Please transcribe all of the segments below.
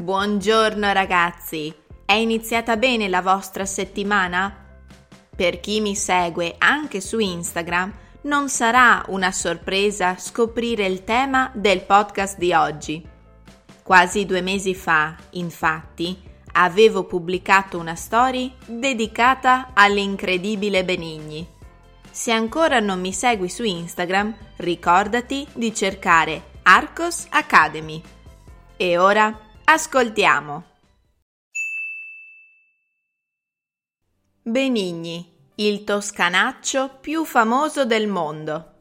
Buongiorno ragazzi, è iniziata bene la vostra settimana? Per chi mi segue anche su Instagram, non sarà una sorpresa scoprire il tema del podcast di oggi. Quasi due mesi fa, infatti, avevo pubblicato una story dedicata all'incredibile Benigni. Se ancora non mi segui su Instagram, ricordati di cercare Arcos Academy. E ora Ascoltiamo. Benigni, il toscanaccio più famoso del mondo.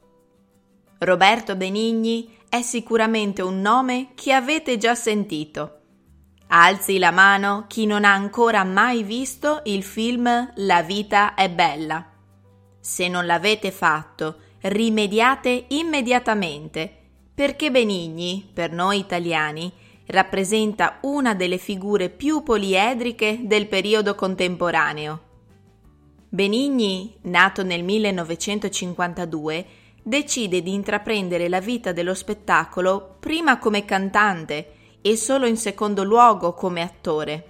Roberto Benigni è sicuramente un nome che avete già sentito. Alzi la mano chi non ha ancora mai visto il film La vita è bella. Se non l'avete fatto, rimediate immediatamente, perché Benigni, per noi italiani, rappresenta una delle figure più poliedriche del periodo contemporaneo. Benigni, nato nel 1952, decide di intraprendere la vita dello spettacolo prima come cantante e solo in secondo luogo come attore.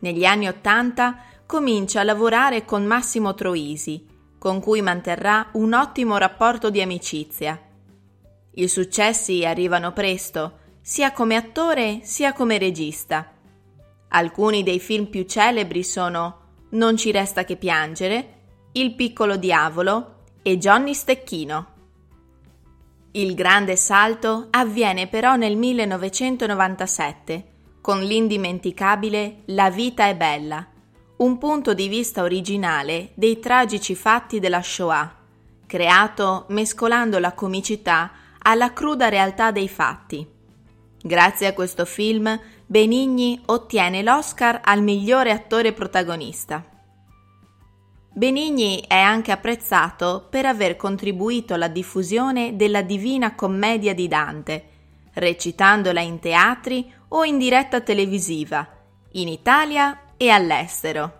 Negli anni Ottanta comincia a lavorare con Massimo Troisi, con cui manterrà un ottimo rapporto di amicizia. I successi arrivano presto sia come attore sia come regista. Alcuni dei film più celebri sono Non ci resta che piangere, Il piccolo diavolo e Johnny Stecchino. Il grande salto avviene però nel 1997 con l'indimenticabile La vita è bella, un punto di vista originale dei tragici fatti della Shoah, creato mescolando la comicità alla cruda realtà dei fatti. Grazie a questo film, Benigni ottiene l'Oscar al migliore attore protagonista. Benigni è anche apprezzato per aver contribuito alla diffusione della Divina Commedia di Dante, recitandola in teatri o in diretta televisiva, in Italia e all'estero.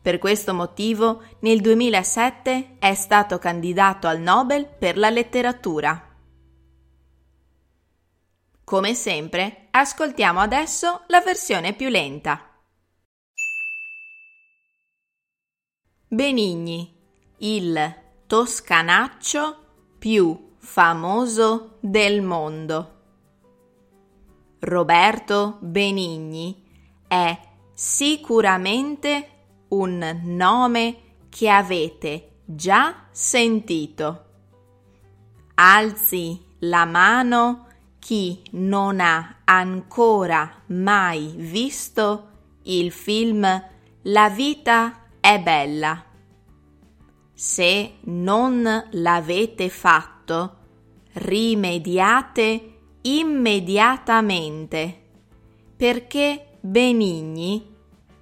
Per questo motivo, nel 2007 è stato candidato al Nobel per la letteratura. Come sempre, ascoltiamo adesso la versione più lenta. Benigni, il toscanaccio più famoso del mondo. Roberto Benigni è sicuramente un nome che avete già sentito. Alzi la mano chi non ha ancora mai visto il film La vita è bella. Se non l'avete fatto, rimediate immediatamente, perché Benigni,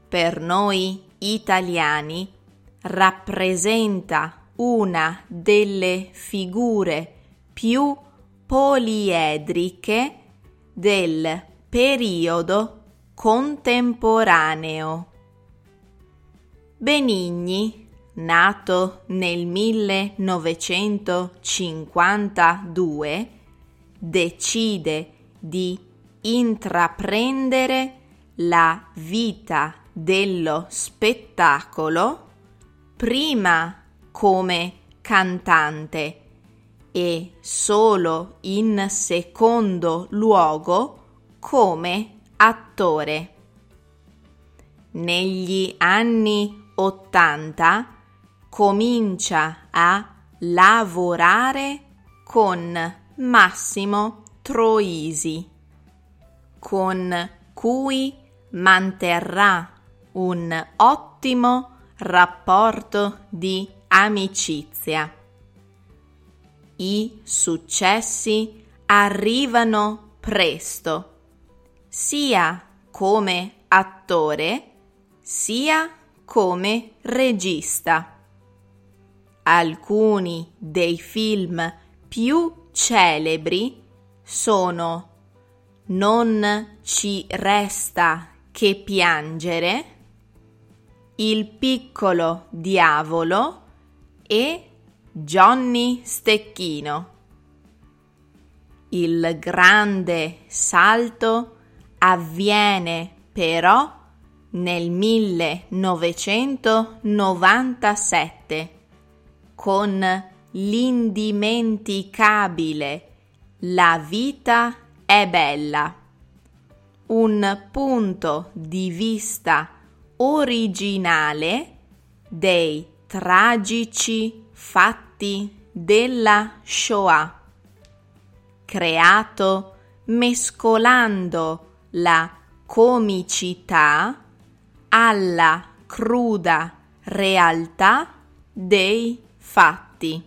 per noi italiani, rappresenta una delle figure più poliedriche del periodo contemporaneo. Benigni, nato nel 1952, decide di intraprendere la vita dello spettacolo prima come cantante e solo in secondo luogo come attore. Negli anni Ottanta comincia a lavorare con Massimo Troisi, con cui manterrà un ottimo rapporto di amicizia i successi arrivano presto, sia come attore sia come regista. Alcuni dei film più celebri sono Non ci resta che piangere, Il piccolo diavolo e Johnny Stecchino. Il grande salto avviene però nel 1997 con l'indimenticabile La vita è bella, un punto di vista originale dei tragici fatti della Shoah, creato mescolando la comicità alla cruda realtà dei fatti.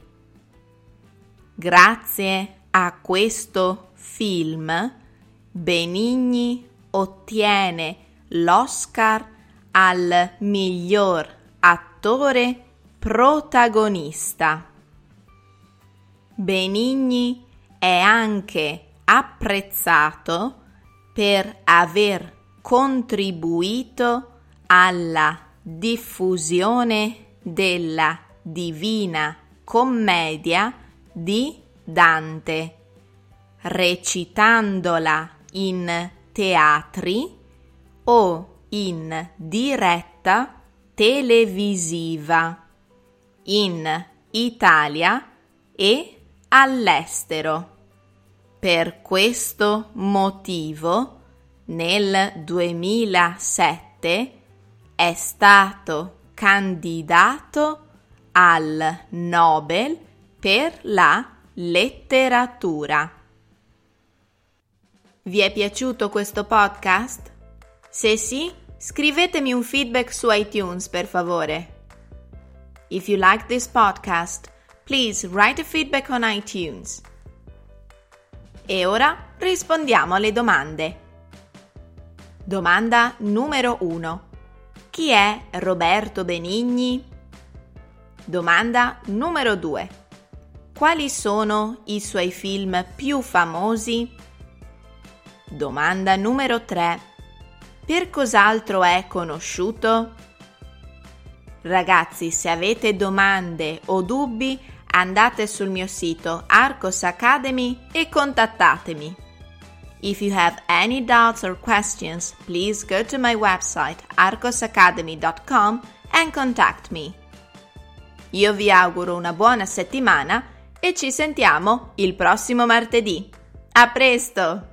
Grazie a questo film Benigni ottiene l'Oscar al miglior attore protagonista. Benigni è anche apprezzato per aver contribuito alla diffusione della Divina Commedia di Dante, recitandola in teatri o in diretta televisiva in Italia e all'estero. Per questo motivo nel 2007 è stato candidato al Nobel per la letteratura. Vi è piaciuto questo podcast? Se sì, scrivetemi un feedback su iTunes per favore. If you like this podcast, please write feedback on iTunes. E ora rispondiamo alle domande. Domanda numero 1. Chi è Roberto Benigni? Domanda numero 2. Quali sono i suoi film più famosi? Domanda numero 3. Per cos'altro è conosciuto? Ragazzi, se avete domande o dubbi, andate sul mio sito Arcos Academy e contattatemi. If you have any doubts or questions, please go to my website arcosacademy.com and contact me. Io vi auguro una buona settimana e ci sentiamo il prossimo martedì. A presto!